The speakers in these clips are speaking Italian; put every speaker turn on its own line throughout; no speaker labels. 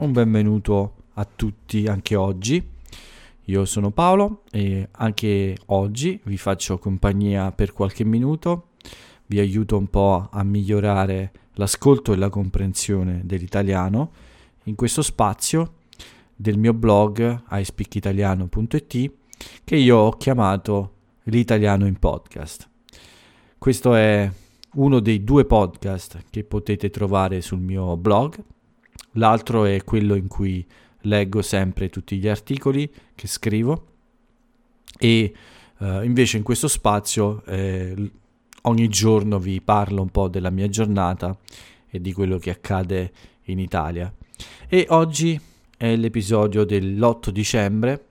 un benvenuto a tutti anche oggi. Io sono Paolo e anche oggi vi faccio compagnia per qualche minuto, vi aiuto un po' a migliorare l'ascolto e la comprensione dell'italiano in questo spazio del mio blog iSpeakitaliano.it che io ho chiamato l'italiano in podcast. Questo è uno dei due podcast che potete trovare sul mio blog, l'altro è quello in cui leggo sempre tutti gli articoli che scrivo e uh, invece in questo spazio eh, ogni giorno vi parlo un po' della mia giornata e di quello che accade in Italia. E oggi è l'episodio dell'8 dicembre,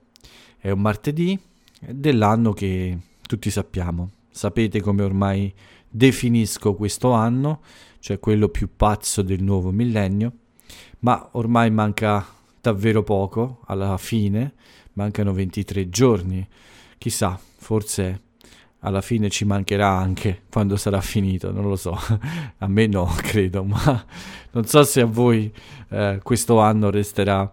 è un martedì dell'anno che tutti sappiamo. Sapete come ormai definisco questo anno, cioè quello più pazzo del nuovo millennio, ma ormai manca davvero poco alla fine, mancano 23 giorni. Chissà, forse alla fine ci mancherà anche quando sarà finito, non lo so, a me no, credo, ma non so se a voi eh, questo anno resterà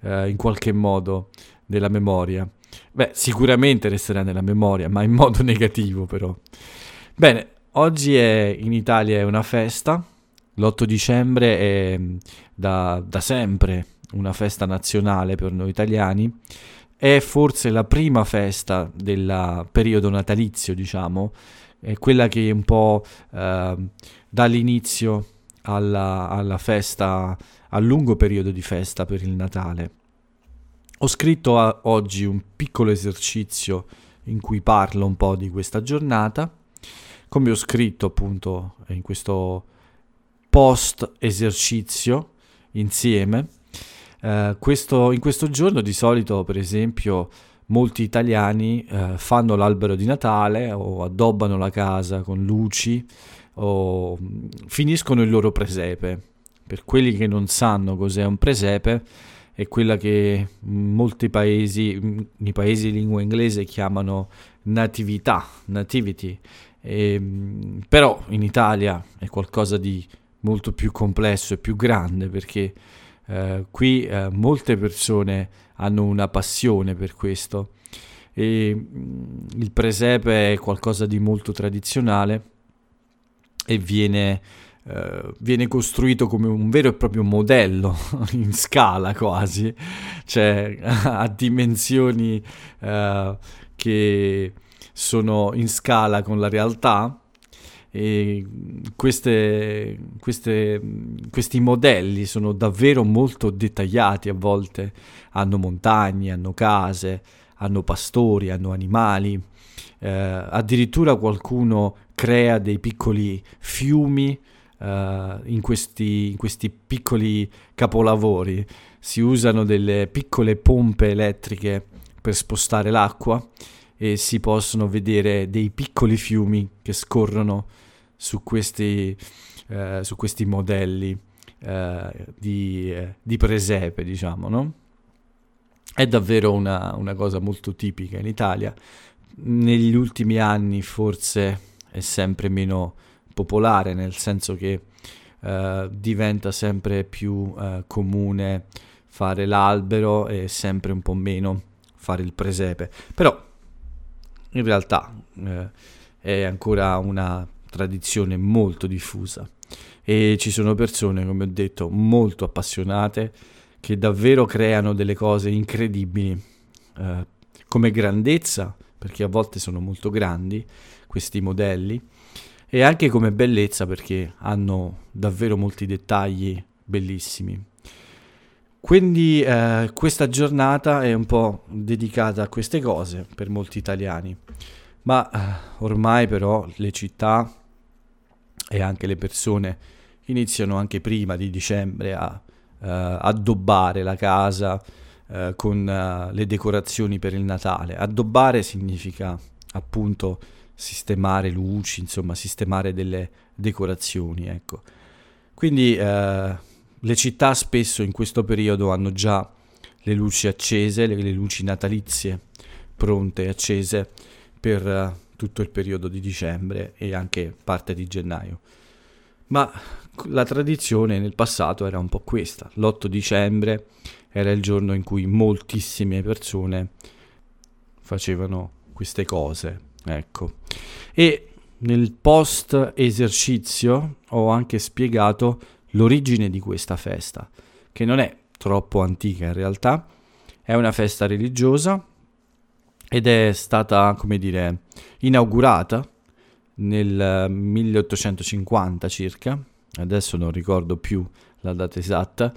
eh, in qualche modo nella memoria. Beh, sicuramente resterà nella memoria, ma in modo negativo però. Bene, oggi è, in Italia è una festa, l'8 dicembre è da, da sempre una festa nazionale per noi italiani, è forse la prima festa del periodo natalizio, diciamo, è quella che un po' eh, dà l'inizio alla, alla festa, al lungo periodo di festa per il Natale. Ho scritto a, oggi un piccolo esercizio in cui parlo un po' di questa giornata, come ho scritto appunto in questo post esercizio insieme eh, questo, in questo giorno di solito, per esempio, molti italiani eh, fanno l'albero di Natale o addobbano la casa con luci o mm, finiscono il loro presepe. Per quelli che non sanno cos'è un presepe, è quella che molti paesi, mm, i paesi di lingua inglese chiamano natività, nativity. E, mm, però in Italia è qualcosa di molto più complesso e più grande perché eh, qui eh, molte persone hanno una passione per questo e mm, il presepe è qualcosa di molto tradizionale e viene, uh, viene, costruito come un vero e proprio modello in scala quasi, cioè a dimensioni uh, che sono in scala con la realtà e queste, queste, questi modelli sono davvero molto dettagliati a volte, hanno montagne, hanno case, hanno pastori, hanno animali, eh, addirittura qualcuno crea dei piccoli fiumi eh, in, questi, in questi piccoli capolavori, si usano delle piccole pompe elettriche per spostare l'acqua e si possono vedere dei piccoli fiumi che scorrono su questi, eh, su questi modelli eh, di, eh, di, presepe, diciamo, no? È davvero una, una cosa molto tipica in Italia. Negli ultimi anni forse è sempre meno popolare, nel senso che Uh, diventa sempre più uh, comune fare l'albero e sempre un po' meno fare il presepe. Però in realtà uh, è ancora una tradizione molto diffusa e ci sono persone, come ho detto, molto appassionate che davvero creano delle cose incredibili eh, come grandezza, perché a volte sono molto grandi questi modelli, e anche come bellezza perché hanno davvero molti dettagli bellissimi. Quindi eh, questa giornata è un po' dedicata a queste cose per molti italiani, ma eh, ormai però le città e anche le persone iniziano anche prima di dicembre a uh, addobbare la casa uh, con uh, le decorazioni per il Natale. Addobbare significa appunto sistemare luci, insomma sistemare delle decorazioni, ecco. Quindi le città spesso in questo periodo hanno già le luci accese, le, le luci natalizie pronte e accese per tutto il periodo di dicembre e anche parte di gennaio. Ma la tradizione nel passato era un po' questa. L'8 dicembre era il giorno in cui moltissime persone facevano queste cose, ecco. E nel post esercizio ho anche spiegato l'origine di questa festa, che non è troppo antica in realtà, è una festa religiosa ed è stata, come dire, inaugurata nel 1850 circa, adesso non ricordo più la data esatta,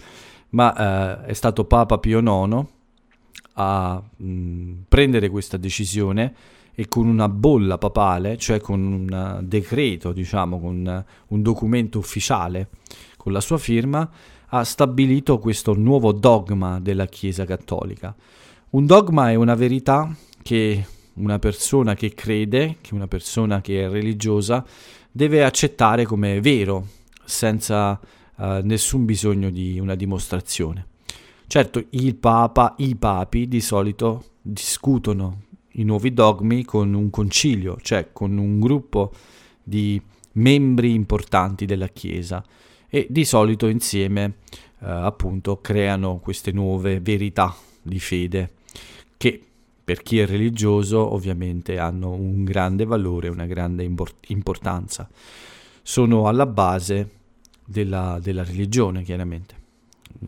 ma eh, è stato Papa Pio IX a mh, mm, prendere questa decisione e con una bolla papale, cioè con un decreto, diciamo, con un documento ufficiale con la sua firma, ha stabilito questo nuovo dogma della Chiesa Cattolica. Un dogma è una verità che una persona che crede, che una persona che è religiosa, deve accettare come vero, senza uh, nessun bisogno di una dimostrazione. Certo, il Papa, i papi di solito discutono i nuovi dogmi con un concilio, cioè con un gruppo di membri importanti della Chiesa e di solito insieme eh, appunto creano queste nuove verità di fede che per chi è religioso ovviamente hanno un grande valore, una grande import- importanza. Sono alla base della, della religione, chiaramente.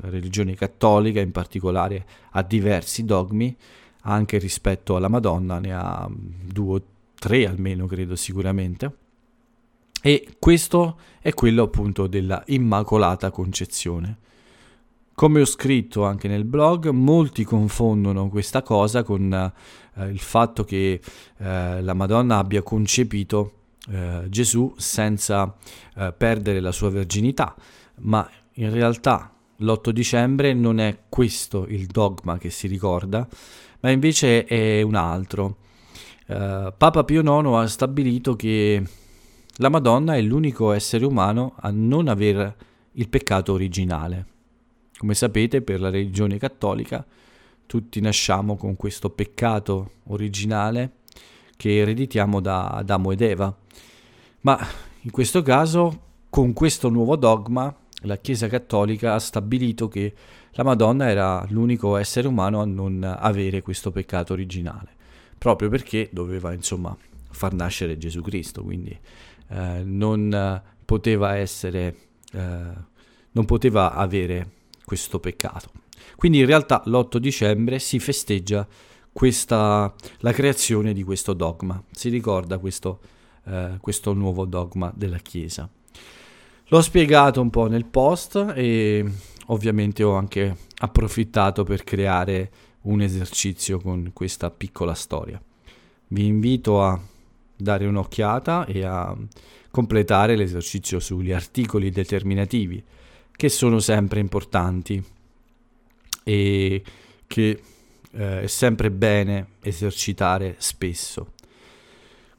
La religione cattolica in particolare ha diversi dogmi, anche rispetto alla Madonna, ne ha due o tre almeno, credo sicuramente. E questo è quello appunto della Immacolata Concezione. Come ho scritto anche nel blog, molti confondono questa cosa con eh, il fatto che eh, la Madonna abbia concepito eh, Gesù senza eh, perdere la sua verginità, ma in realtà l'8 dicembre non è questo il dogma che si ricorda, ma invece è un altro. Uh, Papa Pio IX ha stabilito che la Madonna è l'unico essere umano a non avere il peccato originale. Come sapete, per la religione cattolica tutti nasciamo con questo peccato originale che ereditiamo da Adamo ed Eva. Ma in questo caso, con questo nuovo dogma, la Chiesa cattolica ha stabilito che la Madonna era l'unico essere umano a non avere questo peccato originale, proprio perché doveva insomma far nascere Gesù Cristo, quindi eh, non poteva essere, eh, non poteva avere questo peccato. Quindi in realtà l'8 dicembre si festeggia questa, la creazione di questo dogma, si ricorda questo, eh, questo nuovo dogma della Chiesa. L'ho spiegato un po' nel post e ovviamente ho anche approfittato per creare un esercizio con questa piccola storia. Vi invito a dare un'occhiata e a completare l'esercizio sugli articoli determinativi che sono sempre importanti e che eh, è sempre bene esercitare spesso.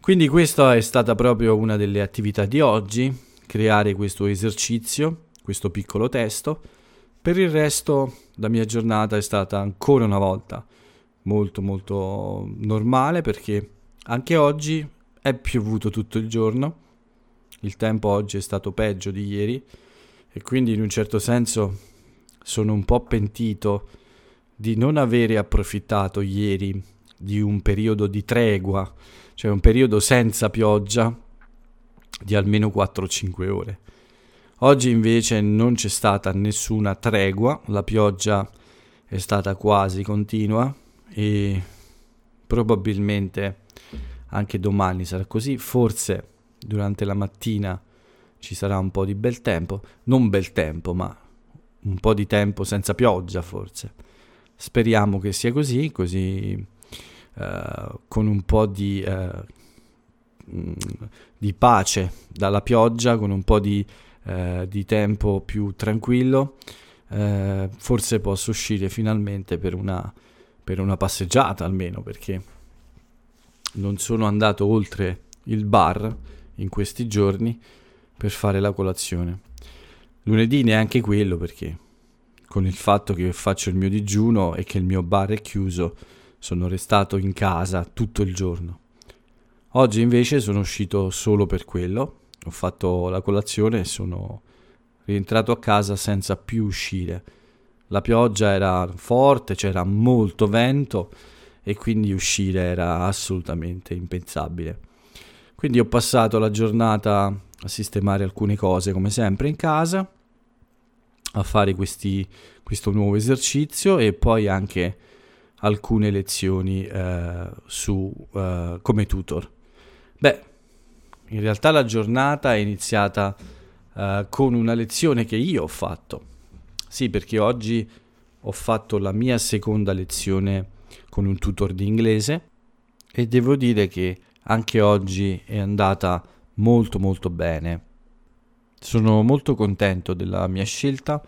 Quindi questa è stata proprio una delle attività di oggi, creare questo esercizio, questo piccolo testo. Per il resto la mia giornata è stata ancora una volta molto molto normale perché anche oggi è piovuto tutto il giorno, il tempo oggi è stato peggio di ieri e quindi in un certo senso sono un po' pentito di non avere approfittato ieri di un periodo di tregua, cioè un periodo senza pioggia di almeno 4-5 ore. Oggi invece non c'è stata nessuna tregua, la pioggia è stata quasi continua e probabilmente anche domani sarà così, forse durante la mattina ci sarà un po' di bel tempo, non bel tempo, ma un po' di tempo senza pioggia forse. Speriamo che sia così, così uh, con un po' di, uh, di, pace dalla pioggia, con un po' di, uh, di tempo più tranquillo, forse posso uscire finalmente per una, per una passeggiata almeno, perché non sono andato oltre il bar in questi giorni per fare la colazione. Lunedì neanche quello perché con il fatto che faccio il mio digiuno e che il mio bar è chiuso sono restato in casa tutto il giorno. Oggi invece sono uscito solo per quello, ho fatto la colazione e sono rientrato a casa senza più uscire. La pioggia era forte, c'era molto vento e quindi uscire era assolutamente impensabile. Quindi ho passato la giornata a sistemare alcune cose come sempre in casa, a fare questi, questo nuovo esercizio e poi anche alcune lezioni eh, su, eh, come tutor. Beh, in realtà la giornata è iniziata eh, con una lezione che io ho fatto. Sì, perché oggi ho fatto la mia seconda lezione con un tutor di inglese e devo dire che anche oggi è andata molto molto bene. Sono molto contento della mia scelta,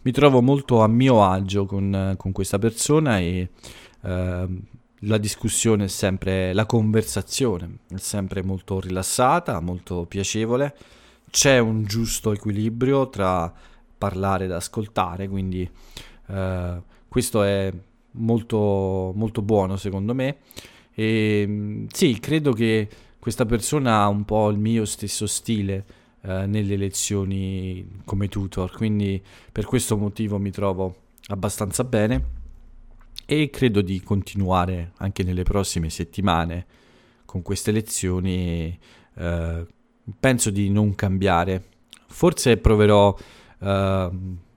mi trovo molto a mio agio con, con questa persona e eh, la discussione è sempre, la conversazione è sempre molto rilassata, molto piacevole, c'è un giusto equilibrio tra parlare ed ascoltare, quindi eh, questo è molto, molto buono secondo me. E sì, credo che questa persona ha un po' il mio stesso stile eh, nelle lezioni come tutor, quindi per questo motivo mi trovo abbastanza bene e credo di continuare anche nelle prossime settimane con queste lezioni. Eh, penso di non cambiare. Forse proverò, eh,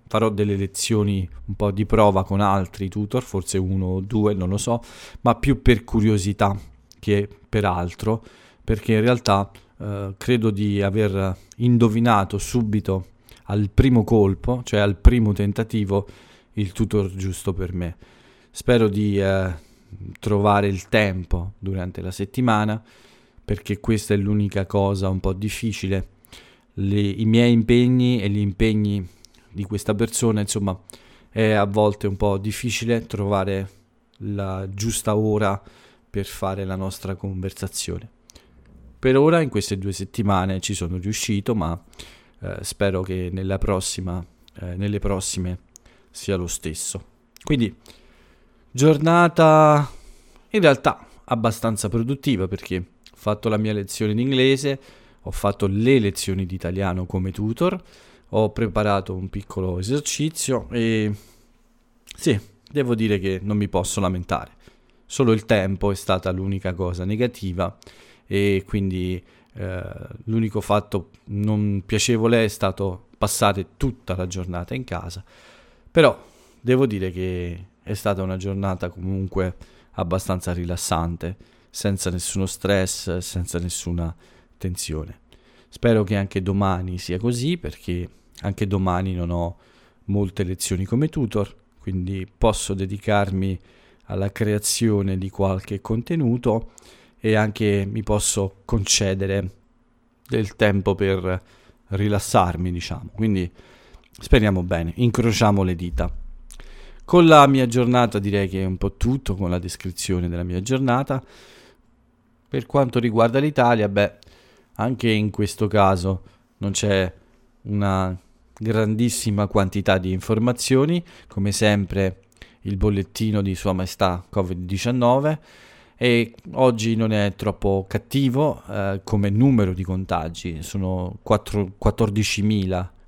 farò delle lezioni un po' di prova con altri tutor, forse uno o due, non lo so, ma più per curiosità che per altro, perché in realtà eh, credo di aver indovinato subito al primo colpo, cioè al primo tentativo, il tutor giusto per me. Spero di eh, trovare il tempo durante la settimana perché questa è l'unica cosa un po' difficile. Le, I miei impegni e gli impegni di questa persona, insomma, è a volte un po' difficile trovare la giusta ora per fare la nostra conversazione. Per ora, in queste due settimane, ci sono riuscito, ma eh, spero che prossima, eh, nelle prossime sia lo stesso. Quindi Giornata in realtà abbastanza produttiva perché ho fatto la mia lezione di inglese, ho fatto le lezioni di italiano come tutor, ho preparato un piccolo esercizio e sì, devo dire che non mi posso lamentare. Solo il tempo è stata l'unica cosa negativa e quindi eh, l'unico fatto non piacevole è stato passare tutta la giornata in casa. Però devo dire che è stata una giornata comunque abbastanza rilassante, senza nessuno stress, senza nessuna tensione. Spero che anche domani sia così perché anche domani non ho molte lezioni come tutor, quindi posso dedicarmi alla creazione di qualche contenuto e anche mi posso concedere del tempo per rilassarmi, diciamo. Quindi speriamo bene, incrociamo le dita. Con la mia giornata direi che è un po' tutto, con la descrizione della mia giornata. Per quanto riguarda l'Italia, beh, anche in questo caso non c'è una grandissima quantità di informazioni, come sempre il bollettino di Sua Maestà Covid-19 e oggi non è troppo cattivo eh, come numero di contagi, sono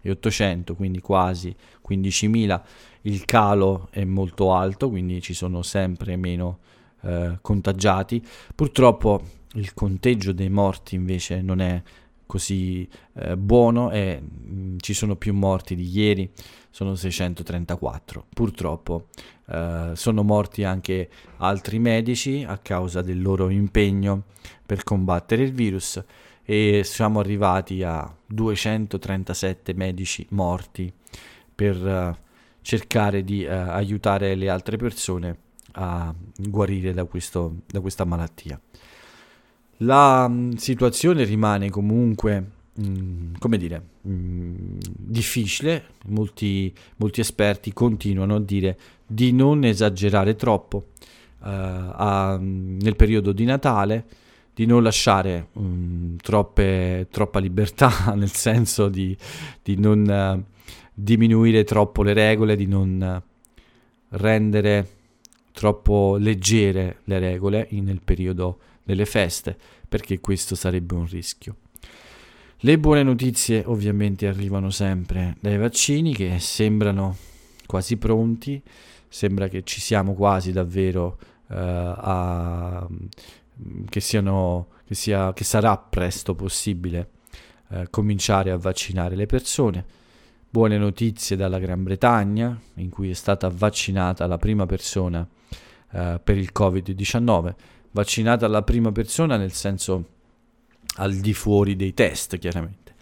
14.800, quindi quasi 15.000 il calo è molto alto, quindi ci sono sempre meno eh, contagiati. Purtroppo il conteggio dei morti invece non è così eh, buono e mh, mm, ci sono più morti di ieri, sono 634. Purtroppo eh, sono morti anche altri medici a causa del loro impegno per combattere il virus e siamo arrivati a 237 medici morti per uh, cercare di uh, aiutare le altre persone a guarire da, questo, da questa malattia. La mh, mm, situazione rimane comunque, mh, mm, come dire, mh, mm, difficile, molti, molti, esperti continuano a dire di non esagerare troppo uh, a, nel periodo di Natale, di non lasciare troppe, troppa libertà, nel senso di, di non diminuire troppo le regole, di non rendere troppo leggere le regole nel periodo delle feste, perché questo sarebbe un rischio. Le buone notizie ovviamente arrivano sempre dai vaccini che sembrano quasi pronti, sembra che ci siamo quasi davvero uh, a che, siano, che, sia, che sarà presto possibile uh, cominciare a vaccinare le persone. Buone notizie dalla Gran Bretagna, in cui è stata vaccinata la prima persona uh, per il Covid-19, vaccinata la prima persona nel senso al di fuori dei test, chiaramente.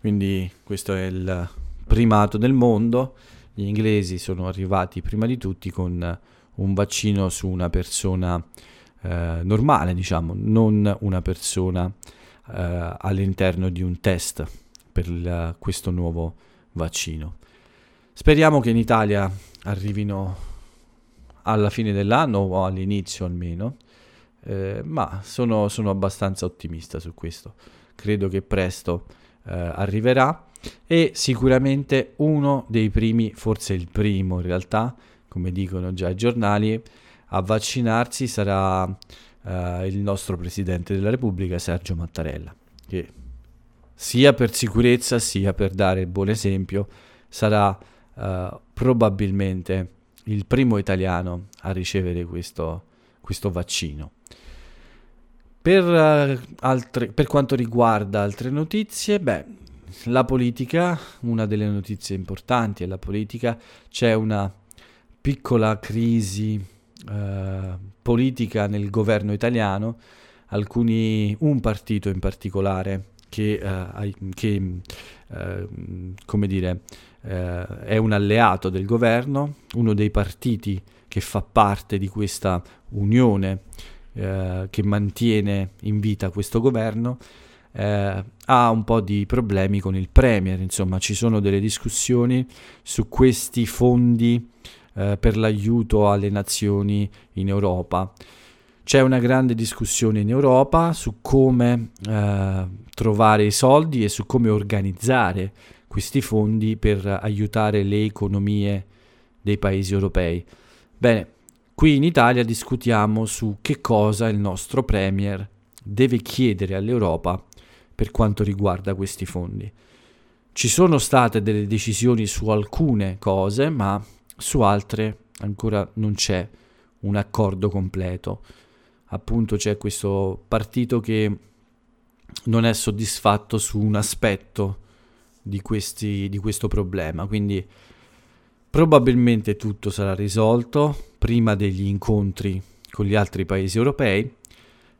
Quindi questo è il primato del mondo. Gli inglesi sono arrivati prima di tutti con un vaccino su una persona eh, normale, diciamo, non una persona eh, all'interno di un test per il, questo nuovo vaccino. Speriamo che in Italia arrivino alla fine dell'anno o all'inizio almeno eh, ma sono, sono, abbastanza ottimista su questo. Credo che presto eh, arriverà e sicuramente uno dei primi, forse il primo in realtà, come dicono già i giornali, a vaccinarsi sarà eh, il nostro Presidente della Repubblica, Sergio Mattarella, che sia per sicurezza sia per dare il buon esempio sarà eh, probabilmente il primo italiano a ricevere questo, questo vaccino. Per, uh, altre, per, quanto riguarda altre notizie, beh, la politica, una delle notizie importanti è la politica, c'è una piccola crisi uh, politica nel governo italiano, alcuni, un partito in particolare che, uh, che come dire, è un alleato del governo, uno dei partiti che fa parte di questa unione eh, che mantiene in vita questo governo, eh, ha un po' di problemi con il Premier, insomma ci sono delle discussioni su questi fondi eh, per l'aiuto alle nazioni in Europa. C'è una grande discussione in Europa su come eh, trovare i soldi e su come organizzare questi fondi per aiutare le economie dei paesi europei. Bene, Qui in Italia discutiamo su che cosa il nostro Premier deve chiedere all'Europa per quanto riguarda questi fondi. Ci sono state delle decisioni su alcune cose, ma su altre ancora non c'è un accordo completo. Appunto c'è questo partito che non è soddisfatto su un aspetto di, questi, di questo problema, quindi Probabilmente tutto sarà risolto prima degli incontri con gli altri paesi europei,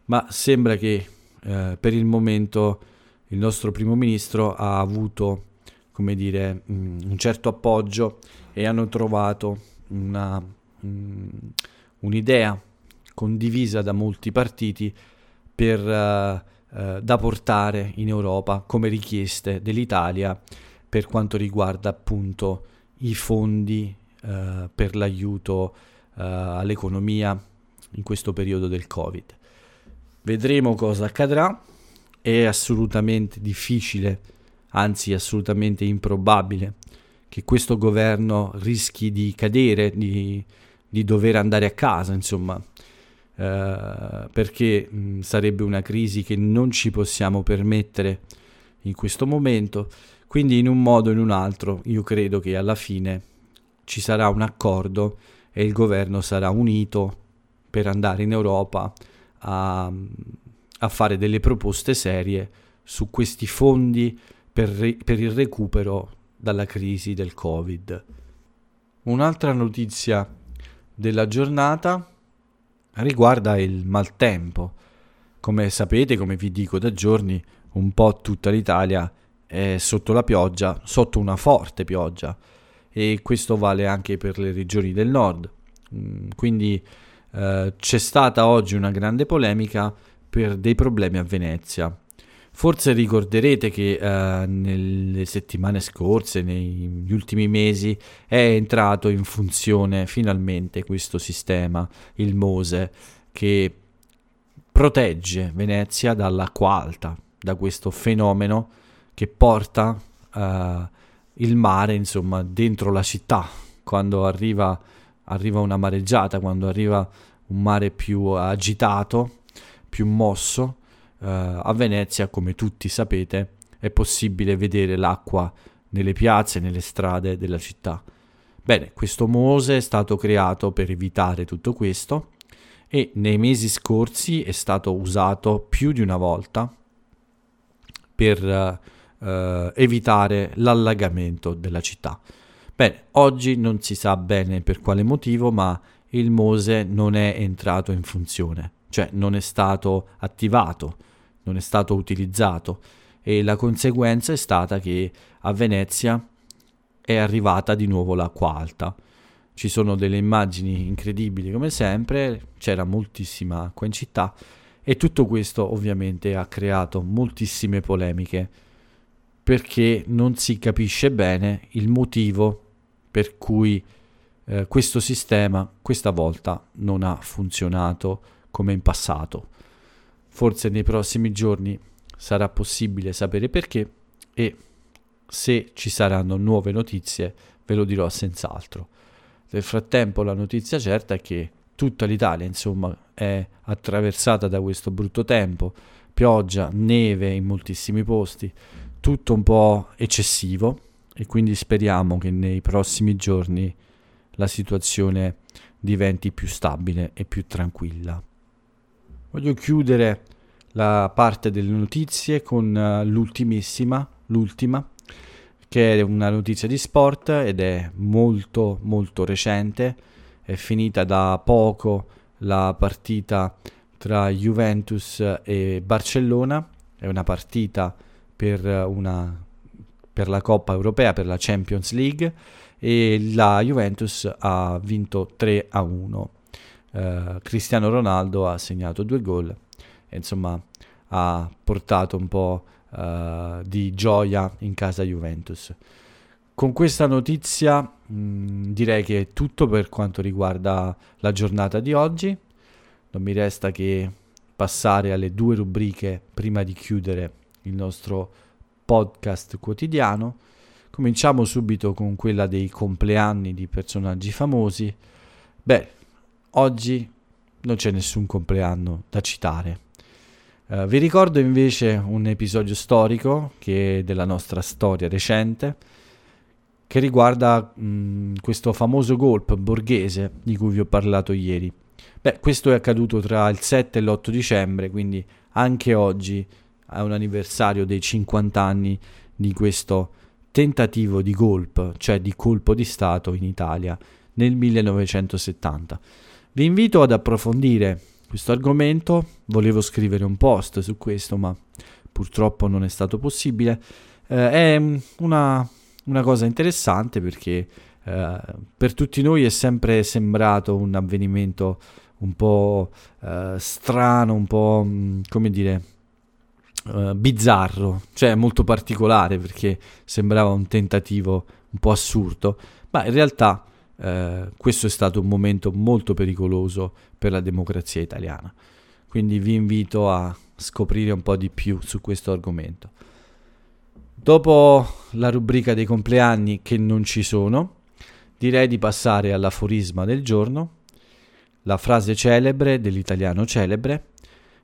ma sembra che eh, per il momento il nostro primo ministro ha avuto, come dire, un certo appoggio e hanno trovato una, un'idea condivisa da molti partiti per, uh, uh, da portare in Europa come richieste dell'Italia per quanto riguarda appunto i fondi eh, per l'aiuto all'economia in questo periodo del Covid. Vedremo cosa accadrà, è assolutamente difficile, anzi assolutamente improbabile, che questo governo rischi di cadere, di, di dover andare a casa, insomma, eh, perché mh, sarebbe una crisi che non ci possiamo permettere in questo momento. Quindi in un modo o in un altro io credo che alla fine ci sarà un accordo e il governo sarà unito per andare in Europa a, a fare delle proposte serie su questi fondi per, re, per il recupero dalla crisi del Covid. Un'altra notizia della giornata riguarda il maltempo. Come sapete, come vi dico da giorni, un po' tutta l'Italia è sotto la pioggia, sotto una forte pioggia e questo vale anche per le regioni del nord. Mm, quindi eh, c'è stata oggi una grande polemica per dei problemi a Venezia. Forse ricorderete che eh, nelle settimane scorse, negli ultimi mesi, è entrato in funzione finalmente questo sistema, il MOSE, che protegge Venezia dall'acqua alta, da questo fenomeno che porta uh, il mare, insomma, dentro la città, quando arriva, arriva una mareggiata, quando arriva un mare più agitato, più mosso. Uh, a Venezia, come tutti sapete, è possibile vedere l'acqua nelle piazze, nelle strade della città. Bene, questo Mose è stato creato per evitare tutto questo e nei mesi scorsi è stato usato più di una volta per uh, evitare l'allagamento della città. Bene, oggi non si sa bene per quale motivo, ma il Mose non è entrato in funzione, cioè non è stato attivato, non è stato utilizzato e la conseguenza è stata che a Venezia è arrivata di nuovo l'acqua alta. Ci sono delle immagini incredibili come sempre, c'era moltissima acqua in città e tutto questo ovviamente ha creato moltissime polemiche perché non si capisce bene il motivo per cui eh, questo sistema questa volta non ha funzionato come in passato. Forse nei prossimi giorni sarà possibile sapere perché e se ci saranno nuove notizie ve lo dirò senz'altro. Nel frattempo la notizia certa è che tutta l'Italia insomma è attraversata da questo brutto tempo, pioggia, neve in moltissimi posti, tutto un po' eccessivo e quindi speriamo che nei prossimi giorni la situazione diventi più stabile e più tranquilla. Voglio chiudere la parte delle notizie con uh, l'ultimissima, l'ultima, che è una notizia di sport ed è molto molto recente, è finita da poco la partita tra Juventus e Barcellona, è una partita per, una, per la Coppa Europea, per la Champions League e la Juventus ha vinto 3 a 1. Uh, Cristiano Ronaldo ha segnato due gol e insomma ha portato un po' uh, di gioia in casa Juventus. Con questa notizia mh, direi che è tutto per quanto riguarda la giornata di oggi. Non mi resta che passare alle due rubriche prima di chiudere il nostro podcast quotidiano. Cominciamo subito con quella dei compleanni di personaggi famosi. Beh, oggi non c'è nessun compleanno da citare. Uh, vi ricordo invece un episodio storico che è della nostra storia recente che riguarda mh, questo famoso golpe borghese di cui vi ho parlato ieri. Beh, questo è accaduto tra il 7 e l'8 dicembre, quindi anche oggi è un anniversario dei 50 anni di questo tentativo di golpe, cioè di colpo di Stato in Italia nel 1970. Vi invito ad approfondire questo argomento, volevo scrivere un post su questo, ma purtroppo non è stato possibile. Eh, è una, una, cosa interessante perché eh, per tutti noi è sempre sembrato un avvenimento un po' eh, strano, un po' mm, come dire uh, bizzarro, cioè molto particolare perché sembrava un tentativo un po' assurdo, ma in realtà uh, questo è stato un momento molto pericoloso per la democrazia italiana. Quindi vi invito a scoprire un po' di più su questo argomento. Dopo la rubrica dei compleanni che non ci sono, direi di passare all'aforisma del giorno, la frase celebre dell'italiano celebre,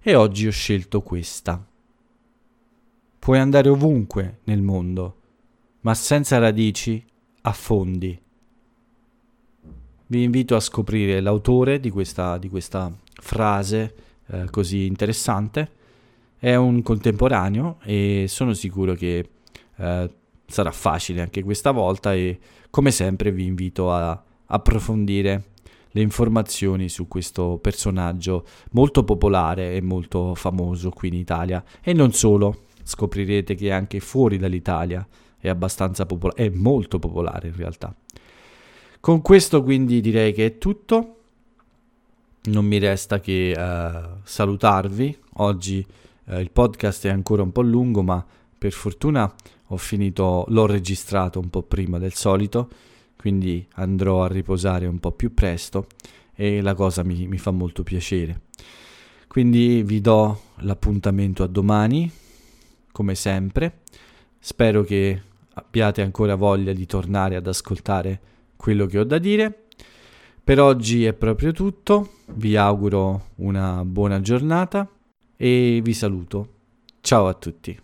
e oggi ho scelto questa. Puoi andare ovunque nel mondo, ma senza radici affondi. Vi invito a scoprire l'autore di questa, di questa frase eh, così interessante. È un contemporaneo e sono sicuro che eh, sarà facile anche questa volta e come sempre vi invito a approfondire le informazioni su questo personaggio molto popolare e molto famoso qui in Italia e non solo scoprirete che anche fuori dall'Italia è abbastanza popolare, è molto popolare in realtà. Con questo quindi direi che è tutto. Non mi resta che uh, salutarvi. Oggi uh, il podcast è ancora un po' lungo, ma per fortuna ho finito, l'ho registrato un po' prima del solito, quindi andrò a riposare un po' più presto e la cosa mi, mi fa molto piacere. Quindi vi do l'appuntamento a domani come sempre. Spero che abbiate ancora voglia di tornare ad ascoltare quello che ho da dire. Per oggi è proprio tutto, vi auguro una buona giornata e vi saluto. Ciao a tutti.